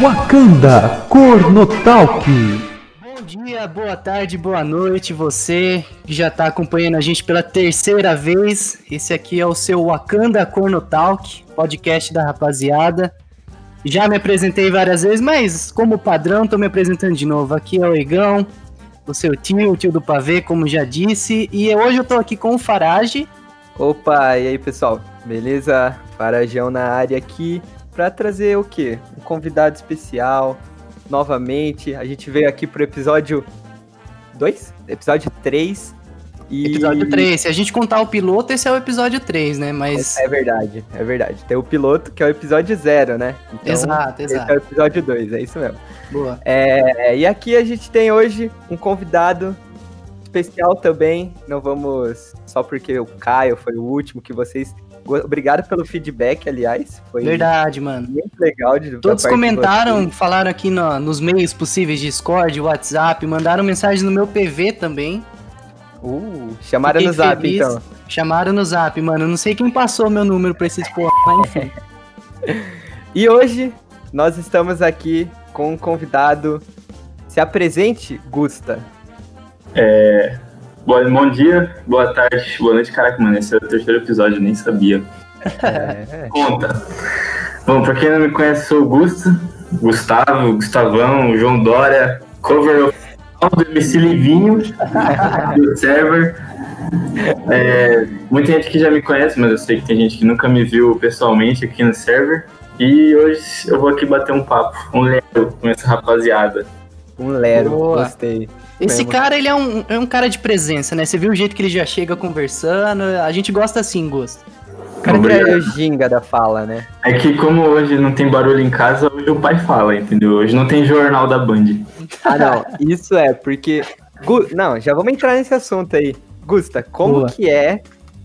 Wakanda Cornotalk. Bom dia, boa tarde, boa noite, você que já está acompanhando a gente pela terceira vez. Esse aqui é o seu Wakanda Cornotalk, podcast da rapaziada. Já me apresentei várias vezes, mas como padrão, tô me apresentando de novo. Aqui é o Egão, o seu tio, o tio do pavê, como já disse. E hoje eu tô aqui com o Farage. Opa, e aí pessoal, beleza? Farajão na área aqui para trazer o quê? Um convidado especial. Novamente, a gente veio aqui pro episódio 2? Episódio 3 e... Episódio 3. Se a gente contar o piloto, esse é o episódio 3, né? Mas. É, verdade, é verdade. Tem o piloto, que é o episódio 0, né? Então, exato, exato. Esse é o episódio 2, é isso mesmo. Boa. É, e aqui a gente tem hoje um convidado especial também. Não vamos. Só porque o Caio foi o último que vocês. Obrigado pelo feedback, aliás. Foi Verdade, mano. Muito legal de Todos comentaram, falaram aqui no, nos meios possíveis de Discord, WhatsApp, mandaram mensagem no meu PV também. Uh, chamaram Fiquei no zap, feliz. então. Chamaram no zap, mano. Não sei quem passou meu número pra esses porra, mas enfim. e hoje, nós estamos aqui com um convidado. Se apresente, Gusta. É. Bom dia, boa tarde, boa noite. Caraca, mano, esse é o terceiro episódio, eu nem sabia. É. Conta. Bom, pra quem não me conhece, sou o Gusta, Gustavo, Gustavão, João Dória, cover do MC Livinho, do server. É, muita gente que já me conhece, mas eu sei que tem gente que nunca me viu pessoalmente aqui no server. E hoje eu vou aqui bater um papo, um lero com essa rapaziada. Um lero, Boa. gostei. Esse mesmo. cara, ele é um, é um cara de presença, né? Você viu o jeito que ele já chega conversando, a gente gosta assim, gosto. O cara que é o ginga da fala, né? É que como hoje não tem barulho em casa, hoje o pai fala, entendeu? Hoje não tem jornal da Band. Ah, não. Isso é, porque. Gu... Não, já vamos entrar nesse assunto aí. Gusta, como Boa. que é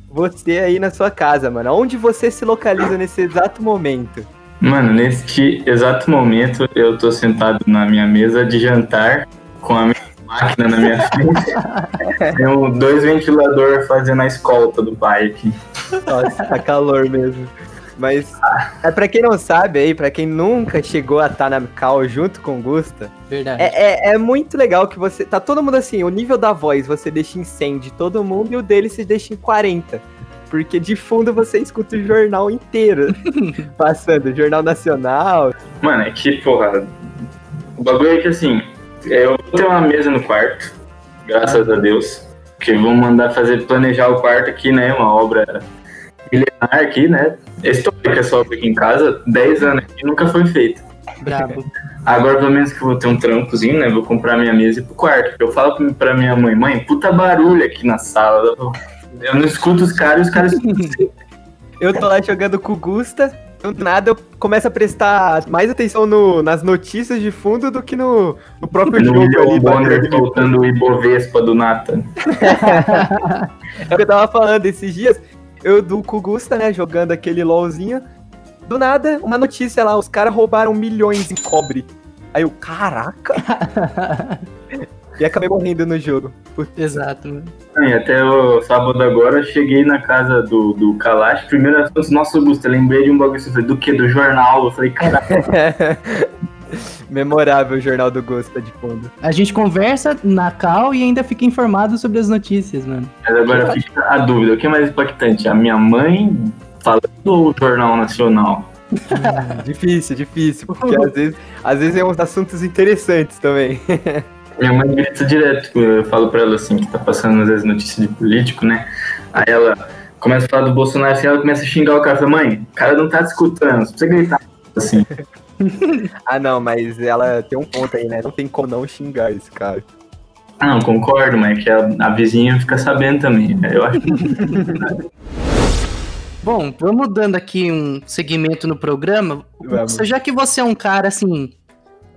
você aí na sua casa, mano? Onde você se localiza nesse exato momento? Mano, neste exato momento eu tô sentado na minha mesa de jantar com a minha máquina na minha frente. Tem dois ventiladores fazendo a escolta do pai aqui. Nossa, tá calor mesmo. Mas é para quem não sabe aí, para quem nunca chegou a estar tá na cal junto com o Gusta, Verdade. É, é, é, muito legal que você. Tá todo mundo assim, o nível da voz você deixa em 100 de todo mundo e o dele você deixa em 40. Porque de fundo você escuta o jornal inteiro passando, o Jornal Nacional. Mano, é que, porra. O bagulho é que assim, eu vou ter uma mesa no quarto, graças a Deus. Que vão mandar fazer planejar o quarto aqui, né? Uma obra milenar aqui, né? Histórica essa obra aqui em casa, 10 anos e nunca foi feita. Brabo. Agora, pelo menos que eu vou ter um trampozinho, né? Vou comprar minha mesa e pro quarto. Eu falo pra minha mãe, mãe, puta barulho aqui na sala. Eu não escuto os caras e os caras Eu tô lá jogando com o Gusta, do nada eu começo a prestar mais atenção no, nas notícias de fundo do que no, no próprio no jogo ali. Bonner soltando o Ibovespa do Nathan. é o que eu tava falando esses dias eu do Kugusta, né, jogando aquele LOLzinho. Do nada, uma notícia lá, os caras roubaram milhões em cobre. Aí eu, caraca! e acabei morrendo no jogo. Exato, mano. E até o sábado agora, cheguei na casa do, do Kalash. Primeiro, nossa, Augusto, eu lembrei de um bagulho assim, do que? Do jornal. Eu falei, caraca. Memorável o Jornal do Gosto de fundo. A gente conversa na cal e ainda fica informado sobre as notícias, mano. Mas agora fica a dúvida, o que é mais impactante? A minha mãe falando ou o Jornal Nacional? Hum, difícil, difícil, porque às vezes, às vezes é uns assuntos interessantes também. Minha mãe grita direto, eu falo pra ela assim, que tá passando às vezes notícia de político, né? Aí ela começa a falar do Bolsonaro assim, ela começa a xingar o cara, fala, mãe, o cara não tá te escutando, você precisa gritar assim. ah, não, mas ela tem um ponto aí, né? Não tem como não xingar esse cara. Ah, não, concordo, mas é que a, a vizinha fica sabendo também. Né? Eu acho. Bom, vamos dando aqui um segmento no programa. Vamos. Já que você é um cara assim.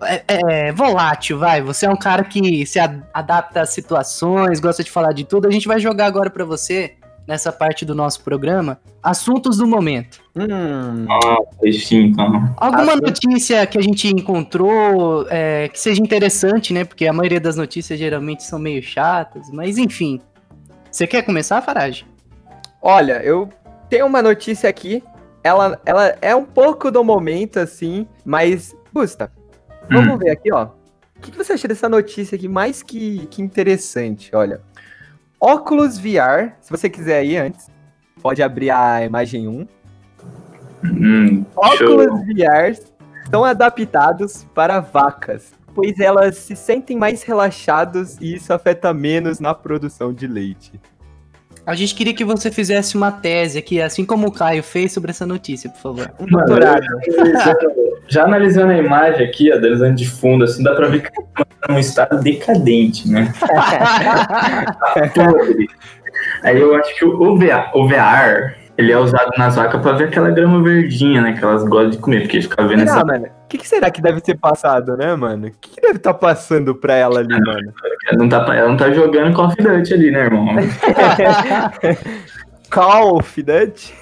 É, é, volátil, vai. Você é um cara que se adapta às situações, gosta de falar de tudo. A gente vai jogar agora para você nessa parte do nosso programa, assuntos do momento. Hum. Ah, sim, então. Alguma notícia que a gente encontrou é, que seja interessante, né? Porque a maioria das notícias geralmente são meio chatas, mas enfim. Você quer começar, Farage? Olha, eu tenho uma notícia aqui. Ela, ela é um pouco do momento, assim, mas, Gusta, Vamos ver aqui, ó. O que, que você acha dessa notícia aqui mais que, que interessante? Olha. Óculos VR, se você quiser ir antes, pode abrir a imagem 1. Hum, Óculos show. VR são adaptados para vacas, pois elas se sentem mais relaxados e isso afeta menos na produção de leite. A gente queria que você fizesse uma tese aqui, assim como o Caio fez sobre essa notícia, por favor. Um doutorado. Já analisando a imagem aqui, analisando de fundo, assim, dá pra ver que tá num estado decadente, né? Podre. Aí eu acho que o VA, o VR, ele é usado nas vacas pra ver aquela grama verdinha, né? Que elas gostam de comer, porque ficar vendo essa mano? O que, que será que deve ter passado, né, mano? O que, que deve estar passando pra ela ali, mano? ela não, tá, ela não tá jogando Call of Duty ali, né, irmão? Call of Duty?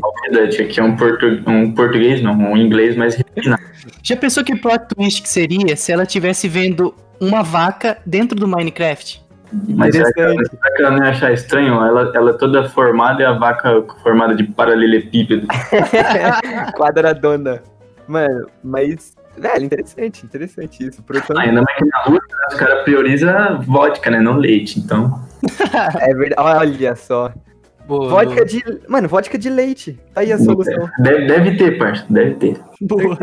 Call of Duty aqui é um, portu, um português, não, um inglês mais refinado. Já pensou que plot twist que seria se ela estivesse vendo uma vaca dentro do Minecraft? Mas será que, ela, será que ela não ia achar estranho? Ela, ela é toda formada e a vaca formada de paralelepípedo. Quadradona. Mano, mas. Velho, interessante, interessante isso. Produção Ainda mais que na rua, os caras priorizam vodka, né? Não leite. Então, É verdade. Olha só. Boa, Vodka de. Mano, vodka de leite. Tá aí a solução. deve, deve ter, parça. Deve ter. boa.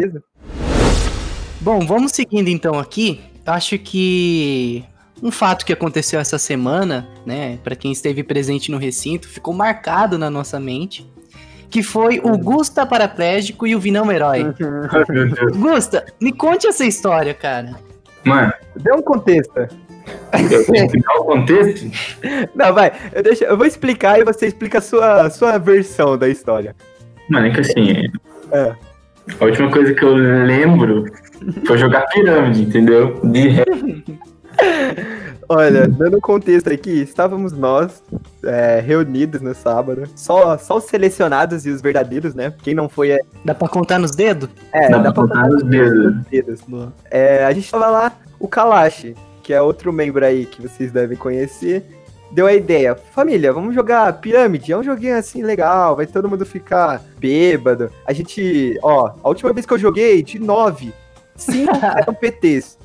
Bom, vamos seguindo então aqui. Acho que um fato que aconteceu essa semana, né, Pra quem esteve presente no recinto, ficou marcado na nossa mente, que foi o Gusta paraplégico e o Vinão herói. Deus. Gusta, me conte essa história, cara. Mano, Dê um contexto. Eu tenho que dar o contexto. Não, vai. Eu, deixo, eu vou explicar e você explica a sua, a sua versão da história. Mano, é que assim, É. a última coisa que eu lembro foi jogar pirâmide, entendeu? De Olha, dando contexto aqui, estávamos nós é, reunidos no sábado. Só, só os selecionados e os verdadeiros, né? Quem não foi é. Dá pra contar nos dedos? É, dá pra contar nos dedos. dedos. É, a gente tava lá, o Kalash, que é outro membro aí que vocês devem conhecer, deu a ideia. Família, vamos jogar pirâmide. É um joguinho assim legal, vai todo mundo ficar bêbado. A gente, ó, a última vez que eu joguei, de nove, cinco eram PTs.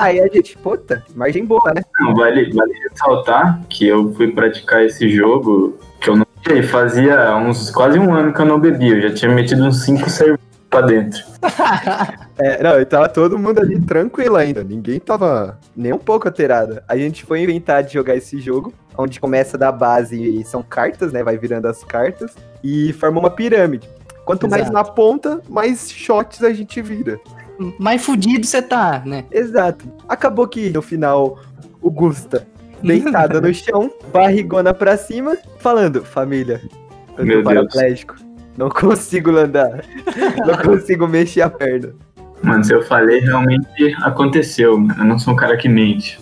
Aí a gente, puta, margem boa, né? Não, vale, vale ressaltar que eu fui praticar esse jogo que eu não sei, fazia uns quase um ano que eu não bebia. Eu já tinha metido uns cinco cervejas pra dentro. É, não, e tava todo mundo ali tranquilo ainda. Ninguém tava nem um pouco alterado. A gente foi inventar de jogar esse jogo, onde começa da base e são cartas, né? Vai virando as cartas e forma uma pirâmide. Quanto mais Exato. na ponta, mais shots a gente vira. Mais fudido você tá, né? Exato. Acabou que no final o Gusta deitado no chão, barrigona pra cima, falando: Família, eu Meu tô Deus. Não consigo andar. Não consigo mexer a perna. Mano, se eu falei, realmente aconteceu. Mano. Eu não sou um cara que mente.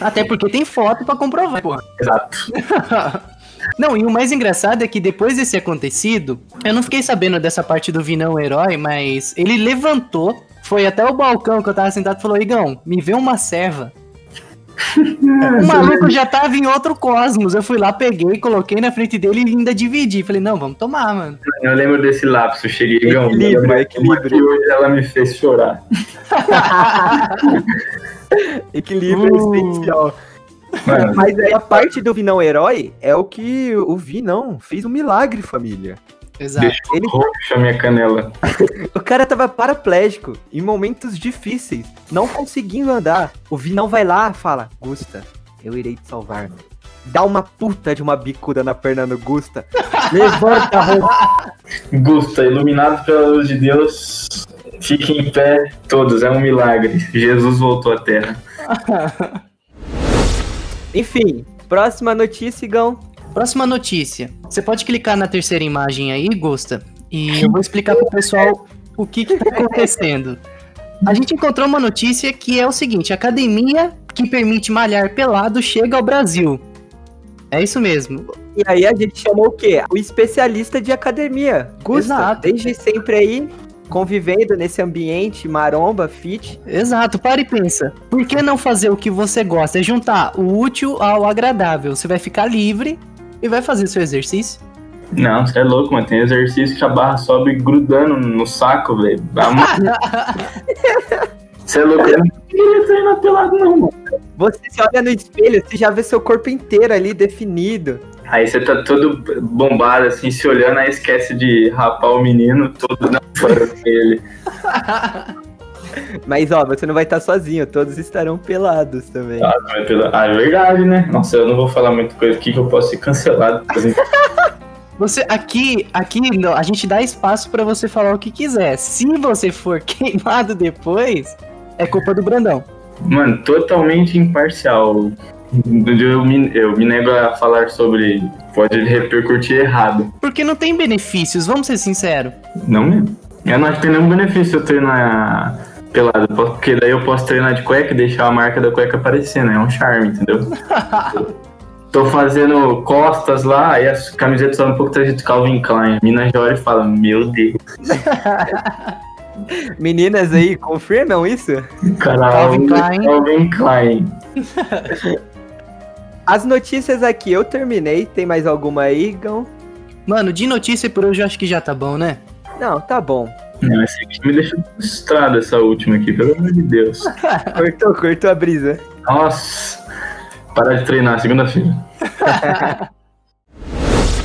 Até porque tem foto pra comprovar, porra. Exato. Não, e o mais engraçado é que depois desse acontecido, eu não fiquei sabendo dessa parte do Vinão herói, mas ele levantou, foi até o balcão que eu tava sentado e falou: Igão, me vê uma serva. O maluco já tava em outro cosmos. Eu fui lá, peguei, coloquei na frente dele e ainda dividi. Falei, não, vamos tomar, mano. Eu lembro desse lapso. Eu cheguei, Gão, Equilíbrio, mas equilíbrio. E hoje ela me fez chorar. Equilíbrio Uh. essencial. Mano, Mas aí a parte do Vinão herói é o que o Vinão fez um milagre, família. Exato. deixa Ele- eu roxo a minha canela. O cara tava paraplégico em momentos difíceis, não conseguindo andar. O Vinão vai lá e fala: Gusta, eu irei te salvar. Dá uma puta de uma bicuda na perna no Gusta. Levanta a roupa. Gusta, iluminado pela luz de Deus, fique em pé todos, é um milagre. Jesus voltou à Terra. Enfim, próxima notícia, Igão. Próxima notícia. Você pode clicar na terceira imagem aí, Gusta, e eu vou explicar pro pessoal o que que tá acontecendo. A gente encontrou uma notícia que é o seguinte: academia que permite malhar pelado chega ao Brasil. É isso mesmo. E aí a gente chamou o quê? O especialista de academia. Gusta, Exato. desde sempre aí, convivendo nesse ambiente maromba, fit. Exato, para e pensa. Por que não fazer o que você gosta? É juntar o útil ao agradável. Você vai ficar livre e vai fazer seu exercício. Não, você é louco, mano. Tem exercício que a barra sobe grudando no saco, velho. Você é louco, eu não queria treinar pelado, não, mano. Você se olha no espelho, você já vê seu corpo inteiro ali definido. Aí você tá todo bombado, assim, se olhando, aí esquece de rapar o menino todo na fora dele. Mas, ó, você não vai estar sozinho, todos estarão pelados também. Ah, é ah, é verdade, né? Nossa, eu não vou falar muita coisa aqui que eu posso ser cancelado. Você, aqui, aqui a gente dá espaço pra você falar o que quiser. Se você for queimado depois, é culpa do Brandão. Mano, totalmente imparcial. Eu me, eu me nego a falar sobre. Pode repercutir errado. Porque não tem benefícios, vamos ser sinceros. Não mesmo. Eu não acho que tem nenhum benefício eu treinar pelado. Porque daí eu posso treinar de cueca e deixar a marca da cueca aparecer, né? É um charme, entendeu? Tô fazendo costas lá e as camisetas são um pouco traje de Calvin Klein. A mina já olha e fala: Meu Deus, Meninas aí, confirmam isso? caralho, Calvin Klein. Calvin Klein. As notícias aqui eu terminei. Tem mais alguma aí, Gão? Mano, de notícia por hoje eu acho que já tá bom, né? Não, tá bom. Não, esse aqui me deixou frustrado, essa última aqui, pelo amor de Deus. Cortou, cortou a brisa. Nossa, parar de treinar segunda-feira.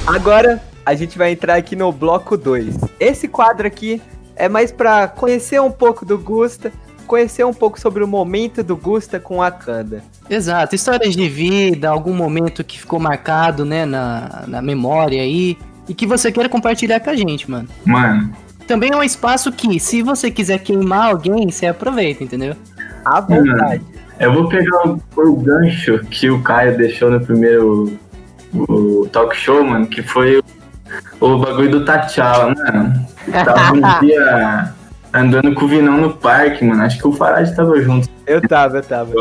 Agora a gente vai entrar aqui no bloco 2. Esse quadro aqui é mais pra conhecer um pouco do Gusta, conhecer um pouco sobre o momento do Gusta com a Kanda. Exato, histórias de vida, algum momento que ficou marcado, né, na, na memória aí, e que você queira compartilhar com a gente, mano. Mano, Também é um espaço que, se você quiser queimar alguém, você aproveita, entendeu? À vontade. eu vou pegar o, o gancho que o Caio deixou no primeiro o talk show, mano, que foi o, o bagulho do Tachala, mano. Tava um dia andando com o Vinão no parque, mano. Acho que o Farage tava junto. Eu tava, eu tava.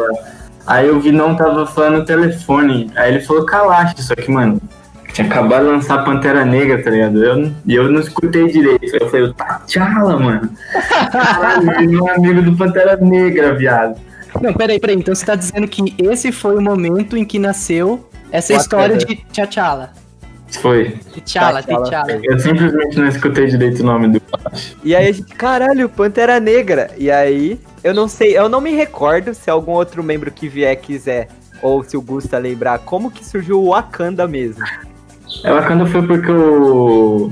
Aí o Vinão tava falando no telefone. Aí ele falou Kalash, só que, mano, tinha acabado de lançar Pantera Negra, tá ligado? Eu, não- e eu não escutei direito. Eu falei, o T'Challa, mano. Caralho, ele é amigo do Pantera Negra, viado. Não, peraí, peraí. Então você tá dizendo que esse foi o momento em que nasceu essa história the- de T'Challa. Foi. T'Challa, T'Challa. T'Challa. Eu simplesmente não escutei direito o nome do. E aí a gente, caralho, Pantera Negra. E aí, eu não sei, eu não me recordo se algum outro membro que vier quiser, ou se o Gusta lembrar, como que surgiu o Wakanda mesmo. É bacana foi porque o.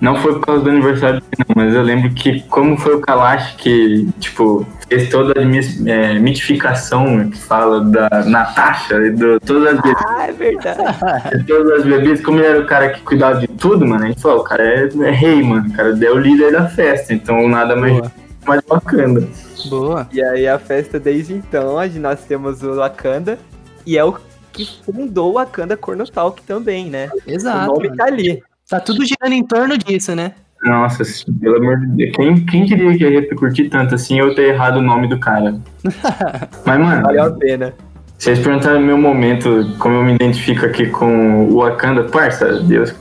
Não foi por causa do aniversário não, mas eu lembro que como foi o Kalash que, tipo, fez toda a é, mitificação que fala da Natasha e do, todas, as bebidas, Ah, é verdade. todas as bebidas, como ele era o cara que cuidava de tudo, mano, a gente falou, o cara é, é rei, mano, o cara é o líder da festa, então nada mais, Boa. mais bacana. Boa. E aí a festa desde então, a gente- nós temos o Wakanda, e é o que fundou o Wakanda Corno Talk também, né? Exato. o nome mano. tá ali. Tá tudo girando em torno disso, né? Nossa, pelo amor de Deus, quem, quem diria que ia repercutir tanto assim eu ter errado o nome do cara? Mas, mano, Valeu a pena. Vocês perguntaram meu momento, como eu me identifico aqui com o Wakanda. Parça, Deus,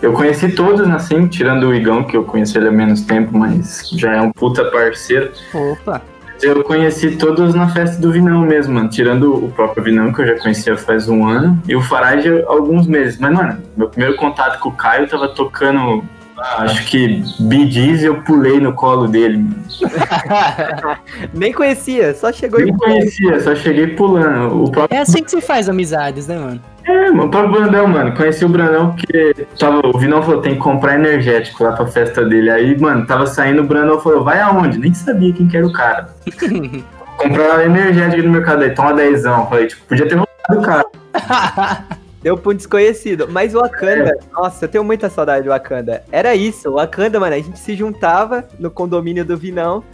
eu conheci todos assim, tirando o Igão, que eu conheci ele há menos tempo, mas já é um puta parceiro. Opa. Eu conheci todos na festa do Vinão mesmo, mano. Tirando o próprio Vinão, que eu já conhecia faz um ano, e o Farage alguns meses. Mas, mano, meu primeiro contato com o Caio tava tocando, ah, acho que e eu pulei no colo dele. Nem conhecia, só chegou Nem e conhecia, só cheguei pulando. O próprio É assim que se faz amizades, né, mano? É, mano, o próprio Brandão, mano. Conheci o Brandão porque tava, o Vinão falou, tem que comprar energético lá pra festa dele. Aí, mano, tava saindo, o Brandão falou, vai aonde? Nem sabia quem que era o cara. comprar energético no mercado aí, toma dezão. Falei, tipo, podia ter roubado o cara. Deu pra um desconhecido. Mas o Wakanda, nossa, eu tenho muita saudade do Wakanda. Era isso, o Wakanda, mano, a gente se juntava no condomínio do Vinão,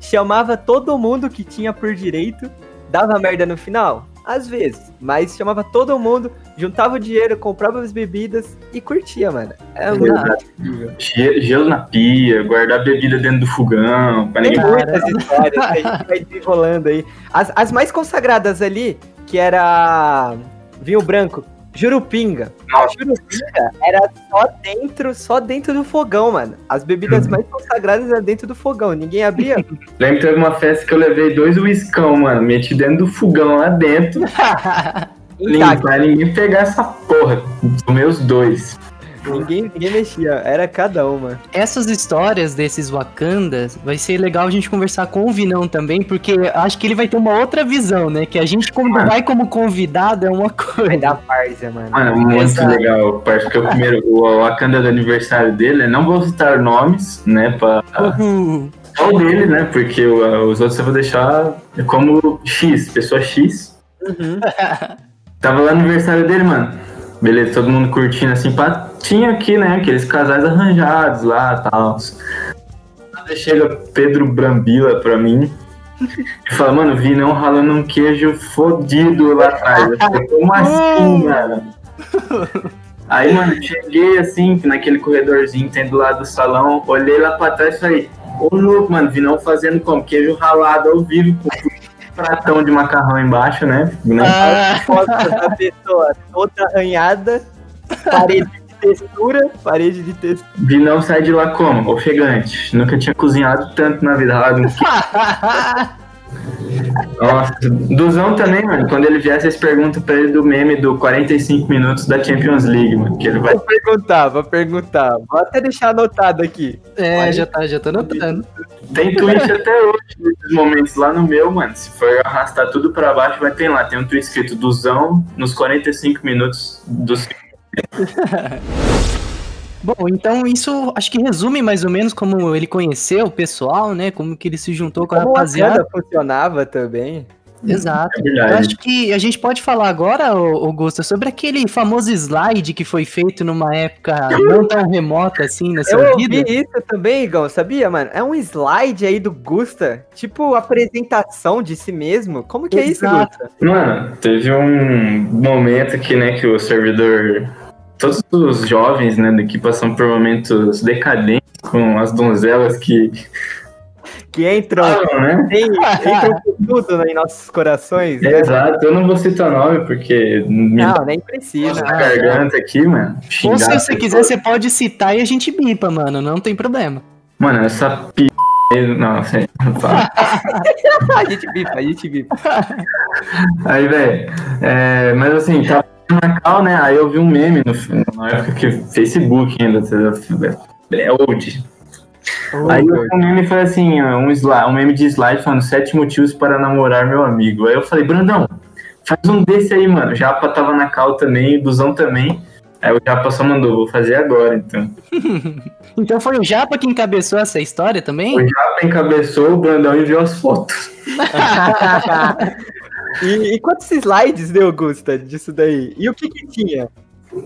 chamava todo mundo que tinha por direito, dava merda no final? Às vezes, mas chamava todo mundo, juntava o dinheiro, comprava as bebidas e curtia, mano. É muito incrível. Gelo na pia, guardar bebida dentro do fogão, pra Tem ninguém... muitas histórias que a gente vai desenrolando aí. As, as mais consagradas ali, que era vinho branco, Jurupinga. Nossa. Jurupinga era só dentro, só dentro do fogão, mano. As bebidas mais consagradas eram dentro do fogão. Ninguém abria. Lembro que teve uma festa que eu levei dois uiscão, mano, meti dentro do fogão lá dentro, pra ninguém pegar essa porra. Tomei os dois. Ninguém, ninguém mexia, era cada uma. Essas histórias desses Wakandas, vai ser legal a gente conversar com o Vinão também, porque acho que ele vai ter uma outra visão, né? Que a gente, quando Mano. vai como convidado, é uma coisa. dar várzea, mano. Mano, muito Exato. legal, porque o primeiro, o Wakanda do aniversário dele, não vou citar nomes, né, pra, Uhum. só o dele, né, porque o- os outros eu vou deixar como X, pessoa X. Uhum. Tava lá no aniversário dele, mano. Beleza, todo mundo curtindo assim, pá. Tinha aqui, né, aqueles casais arranjados lá e tal. Aí chega Pedro Brambila pra mim e fala, mano, vi não ralando um queijo fodido lá atrás. Falei, como assim, mano? Aí, mano, cheguei assim, naquele corredorzinho que tem do lado do salão, olhei lá pra trás e falei, ô louco, mano, vi não fazendo como? Queijo ralado ao vivo, com pratão de macarrão embaixo, né? né? Ah, Foto da pessoa toda arranhada, parede de textura, parede de textura. Vi não sai de lá como? Ofegante. Nunca tinha cozinhado tanto na vida. Nossa, Duzão também, mano. Quando ele vier, vocês perguntam pra ele do meme do 45 minutos da Champions League, mano. Que ele vai. Vou perguntar, vou perguntar. Vou até deixar anotado aqui. é, já tá, já tá notando. Tem tweet até hoje nesses momentos lá no meu, mano. Se for arrastar tudo pra baixo, vai ter lá. Tem um tweet escrito Duzão nos 45 minutos do. Bom, então isso acho que resume mais ou menos como ele conheceu o pessoal, né? Como que ele se juntou com a Como a rapaziada. Wakanda funcionava também. Exato. É Eu acho que a gente pode falar agora, Augusto, sobre aquele famoso slide que foi feito numa época não tão remota assim na Eu sua ouvi vida. isso também, Igão, sabia, mano? É um slide aí do Gusta, tipo apresentação de si mesmo. Como que é isso, Exato. Gusta? Mano, teve um momento aqui, né, que o servidor. Todos os jovens, né, daqui passam por momentos decadentes com as donzelas que. Que entram, falam, né? tem, entram com tudo né, em nossos corações. né? Exato, eu não vou citar nome porque me Não, nem precisa. na garganta aqui, mano. Ou se você quiser, você pode citar e a gente bipa, mano. Não tem problema. Mano, essa p. Não, sei. fala. a gente bipa, a gente bipa. Aí, velho, é, mas assim, tava na cal, né? Aí eu vi um meme no, na época que Facebook ainda, é old. Aí eu vi um meme foi assim, um, slide, um meme de slide falando sete motivos para namorar meu amigo. Aí eu falei, Brandão, faz um desse aí, mano. O Japa tava na cal também, o Duzão também. Aí o Japa só mandou, vou fazer agora, então. Então foi o Japa que encabeçou essa história também? O Japa encabeçou, o Brandão enviou as fotos. e, e quantos slides deu, Gusta, disso daí? E o que que tinha?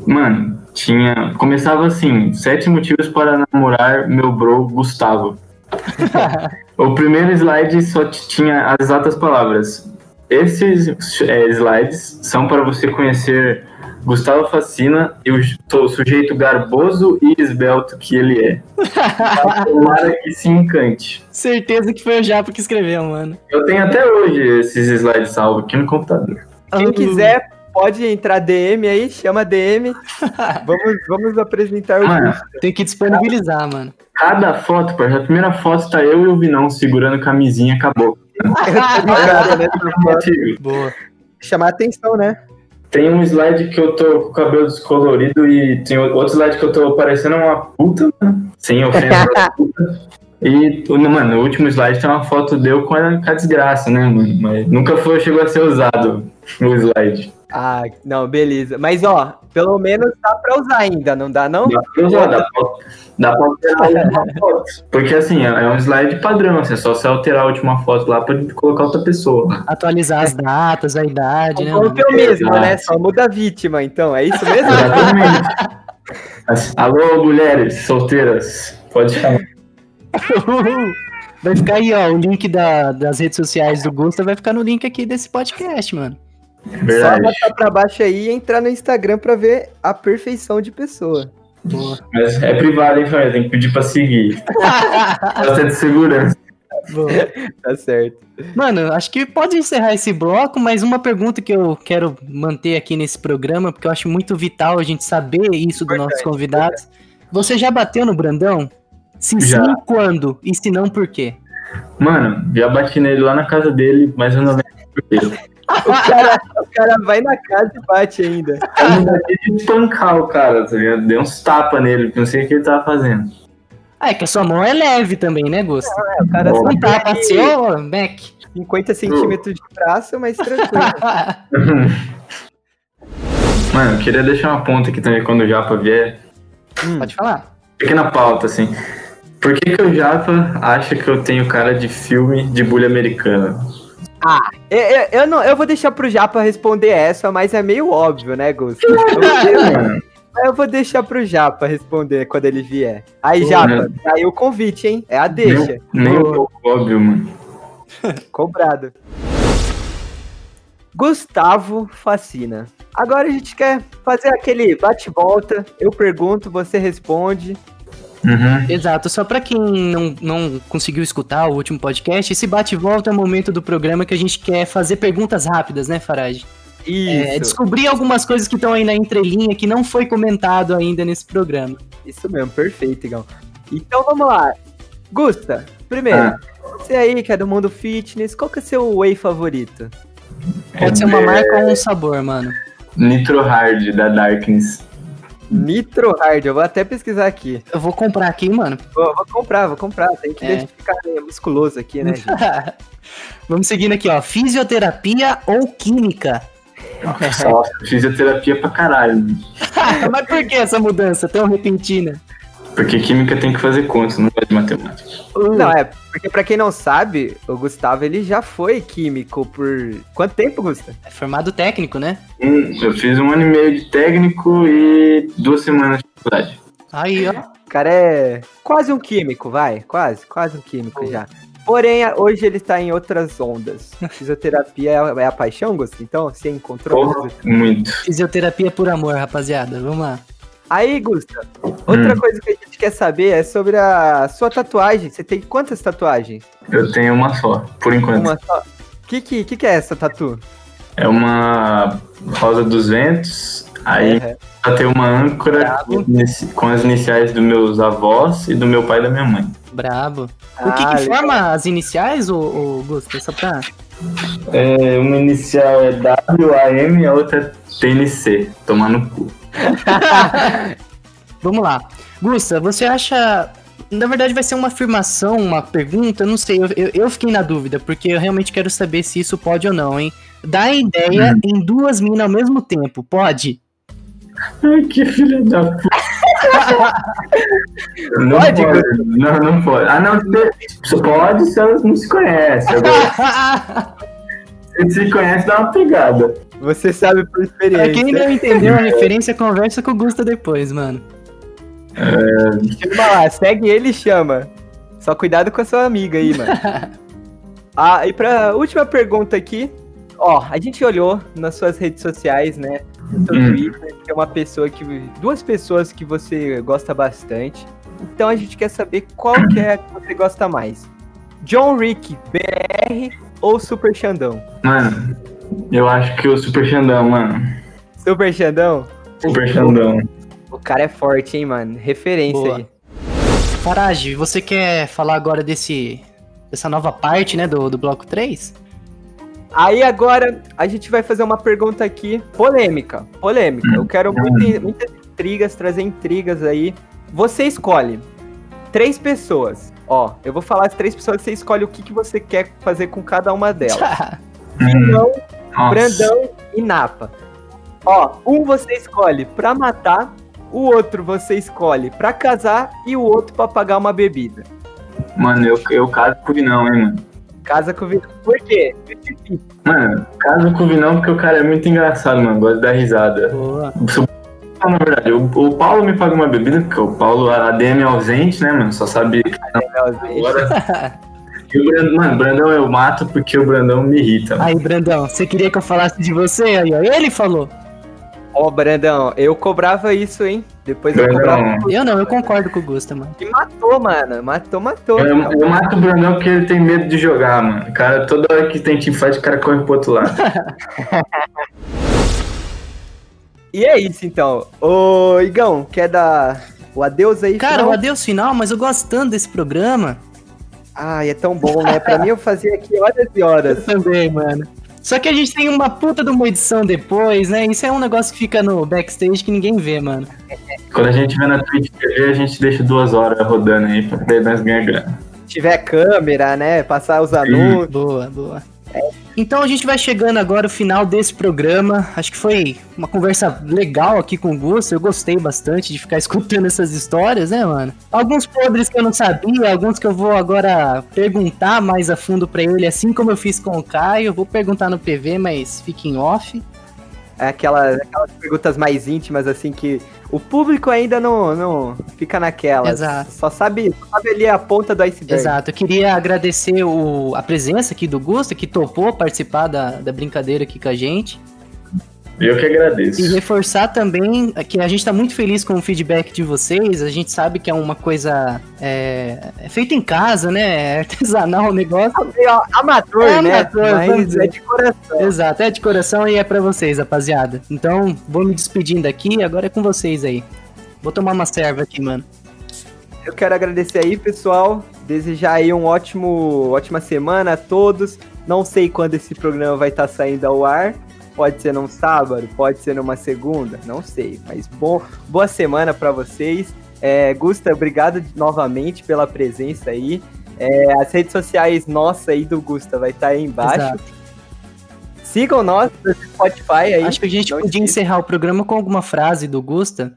Mano, tinha. Começava assim: sete motivos para namorar meu bro Gustavo. o primeiro slide só tinha as exatas palavras. Esses é, slides são para você conhecer Gustavo Facina e o ju- o sujeito garboso e esbelto que ele é. Tomara que se encante. Certeza que foi o Japa que escreveu, mano. Eu tenho até hoje esses slides salvos aqui no computador. Quem Ah, quiser, pode entrar DM aí, chama DM. Vamos, vamos apresentar o Mano, Gusta. Tem que disponibilizar, mano. cada foto, parça, a primeira foto tá eu e o Vinão segurando camisinha, acabou. Né? Boa. Chamar atenção, né? Tem um slide que eu tô com o cabelo descolorido e tem outro slide que eu tô parecendo uma puta, mano. Sem ofensa pra puta. E, o- mano, no último slide tem uma foto de eu com a, com a desgraça, né, mano? Mas nunca foi, chegou a ser usado o slide. Ah, não, beleza. Mas ó, pelo menos dá pra usar ainda, não dá não? Dá pra usar, dá pra, dá pra alterar uma foto. Porque assim, é, é um slide padrão, assim, é só você alterar a última foto lá pra colocar outra pessoa. Atualizar as datas, a idade, né? Como que eu mesmo, Exato. né? Só muda a vítima, então. É isso mesmo? Exatamente. Alô, mulheres solteiras, pode chamar. Vai ficar aí, ó, o link da- das redes sociais do Gusta vai ficar no link aqui desse podcast, mano. Só Verdade. botar pra baixo aí e entrar no Instagram pra ver a perfeição de pessoa. Boa. Mas é privado, hein? Tem que pedir pra seguir. Bastante segurança. Boa. Tá certo. Mano, acho que pode encerrar esse bloco, mas uma pergunta que eu quero manter aqui nesse programa, porque eu acho muito vital a gente saber isso dos nossos convidados. Você já bateu no Brandão? Se Já. sim, quando? E se não, por quê? Mano, já bati nele lá na casa dele, mas eu não lembro por quê. O cara, o cara vai na casa e bate ainda. Não de espancar o cara, tá ligado? Dei uns tapas nele, porque não sei o que ele tava fazendo. Ah, é que a sua mão é leve também, né, Gusto? É, o cara só tá, tem passeou, Mac? 50 centímetros de braço, mas tranquilo. Mano, eu queria deixar uma ponta aqui também quando o Japa vier. Hum, Pode falar. Pequena pauta, assim. Por que, que o Japa acha que eu tenho cara de filme de bulha americana? Eu, eu, eu não, eu vou deixar pro Japa responder essa, mas é meio óbvio, né, Gusto? Eu, vou- Mano, eu vou deixar pro Japa responder quando ele vier. Aí, Pô, Japa, né? aí o convite, hein? É a deixa. nem, nem um pouco óbvio, mano. Cobrado. Gustavo Facina. Agora a gente quer fazer aquele bate-volta. Eu pergunto, você responde. Uhum. Exato, só pra quem não, não conseguiu escutar o último podcast, esse bate-volta é o momento do programa que a gente quer fazer perguntas rápidas, né, Farage? É, descobrir algumas coisas que estão aí na entrelinha que não foi comentado ainda nesse programa. isso mesmo, perfeito, Igão. Então vamos lá. Gusta, primeiro, Ah. você aí que é do mundo fitness, qual que é seu whey favorito? Pode ser uma marca ou um sabor, mano. Nitro Hard da Darkness. Nitro Hard, eu vou até pesquisar aqui. Eu vou comprar aqui, mano. Vou, vou comprar, vou comprar. Tem que É. deixar ficar musculoso aqui, né, gente? Vamos seguindo aqui, ó. Fisioterapia ou química? Nossa, fisioterapia pra caralho. mano. Mas por que essa mudança tão repentina? Porque química tem que fazer conta, não gosto de matemática. Não, é, porque pra quem não sabe, o Gustavo ele já foi químico por. Quanto tempo, Gusta? É formado técnico, né? Hum, eu fiz um ano e meio de técnico e duas semanas de faculdade. Aí, ó. O cara é quase um químico, vai. Quase, quase um químico já. Porém, hoje ele tá em outras ondas. Fisioterapia é a, é paixão, Gusta? Então, você encontrou. Porra, muito. Fisioterapia por amor, rapaziada. Vamos lá. Aí, Gusta, outra Hum. coisa que a gente quer saber é sobre a sua tatuagem. Você tem quantas tatuagens? Eu tenho uma só, por enquanto. Uma só. O que, que, que, que é essa tatu? É uma Rosa dos Ventos. Aí ela tem uma âncora Bravo. com as iniciais dos meus avós e do meu pai e da minha mãe. Brabo. O que, Ah, que legal. forma as iniciais, ô, ô Gusto? Só pra. É, uma inicial é WAM e a outra é TNC. Tomar no cu. Vamos lá. Gusta, você acha. Na verdade, vai ser uma afirmação, uma pergunta, não sei. Eu, eu, eu fiquei na dúvida, porque eu realmente quero saber se isso pode ou não, hein? Dá ideia em duas minas ao mesmo tempo, pode? Ai, que filha da puta. não Pode, pode. Não, não pode. Ah, não. Só pode se elas não se conhecem. Agora, se se conhece, dá uma pegada. Você sabe por pra experiência. quem não entendeu a referência, conversa com o Gusta depois, mano. Chama lá, segue ele e chama. Só cuidado com a sua amiga aí, mano. ah, e pra última pergunta aqui. Ó, a gente olhou nas suas redes sociais, né? No seu Hum. Twitter, que é uma pessoa que. Duas pessoas que você gosta bastante. Então a gente quer saber qual que é que você gosta mais. John Rick BR ou Super Xandão? Mano, eu acho que o Super Xandão, mano. Super Xandão? Super Xandão. O cara é forte, hein, mano? Referência Boa. aí. Farage, você quer falar agora desse. dessa nova parte, né, do, do bloco 3? Aí agora a gente vai fazer uma pergunta aqui polêmica. Polêmica. Eu quero muita- muitas intrigas, trazer intrigas aí. Você escolhe três pessoas. Ó, eu vou falar as três pessoas, você escolhe o que, que você quer fazer com cada uma delas. Hum, Então, nossa. Brandão e Napa. Ó, um você escolhe pra matar, o outro você escolhe pra casar e o outro pra pagar uma bebida. Mano, eu, eu caso com o Vinão, hein, mano. Casa com o Vitor. Por quê? Mano, caso com o Vinão porque o cara é muito engraçado, mano. Gosta de dar risada. Boa. Na verdade, o, o Paulo me paga uma bebida, porque o Paulo, a ADM é ausente, né, mano? Só sabe agora. E o Brandão, mano, Brandão eu mato porque o Brandão me irrita. mano. Aí, Brandão, você queria que eu falasse de você? Aí, ó, ele falou. Ó, Brandão, eu cobrava isso, hein? Depois eu cobrava. Brandão, Eu não, eu concordo com o Gusta, mano. E matou, mano. Matou, matou. eu, eu mato o Brandão porque ele tem medo de jogar, mano. O cara, toda hora que tem teamfight, o cara corre pro outro lado. E é isso, então. Ô, Igão, quer dar o adeus aí? Cara, final? o adeus final, mas eu gosto tanto desse programa. Ai, é tão bom, né? Pra mim eu fazia aqui horas e horas. também, mano. Só que a gente tem uma puta de uma edição depois, né? Isso é um negócio que fica no backstage que ninguém vê, mano. Quando a gente vê na Twitch TV, a gente deixa duas horas rodando aí pra poder nós ganhar grana. Se tiver câmera, né? Passar os anúncios. Boa, boa. Então a gente vai chegando agora ao final desse programa. Acho que foi uma conversa legal aqui com o Gusto. Eu gostei bastante de ficar escutando essas histórias, né, mano? Alguns podres que eu não sabia, alguns que eu vou agora perguntar mais a fundo para ele, assim como eu fiz com o Caio. Vou perguntar no PV, mas fique em off. É aquela, aquelas perguntas mais íntimas, assim, que o público ainda não, não fica naquela. Exato. Só sabe, só sabe ali a ponta do iceberg. Exato. Eu queria agradecer o, a presença aqui do Gusto, que topou participar da, da brincadeira aqui com a gente. Eu que agradeço. E reforçar também que a gente está muito feliz com o feedback de vocês. A gente sabe que é uma coisa é, é feita em casa, né? É artesanal o negócio. É amador, É né? amador, Mas é de coração. Exato, é de coração e é pra vocês, rapaziada. Então, vou me despedindo aqui, agora é com vocês aí. Vou tomar uma serva aqui, mano. Eu quero agradecer aí, pessoal. Desejar aí um ótimo, ótima semana a todos. Não sei quando esse programa vai estar saindo ao ar. Pode ser num sábado, pode ser numa segunda, não sei. Mas bom, boa semana para vocês. É, Gusta, obrigado novamente pela presença aí. É, as redes sociais nossa aí do Gusta vai estar aí embaixo. Exato. Sigam nós no Spotify aí. Acho que a gente podia encerrar o programa com alguma frase do Gusta.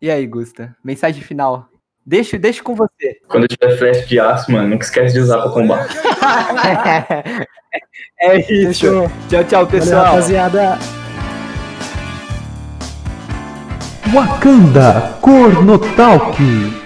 E aí, Gusta? Mensagem final. Deixa, deixa com você. Quando tiver flash de aço, mano, nunca esquece de usar pra combate. é isso. Fechou. Tchau, tchau, Valeu, pessoal. rapaziada. Wakanda Corno Talk.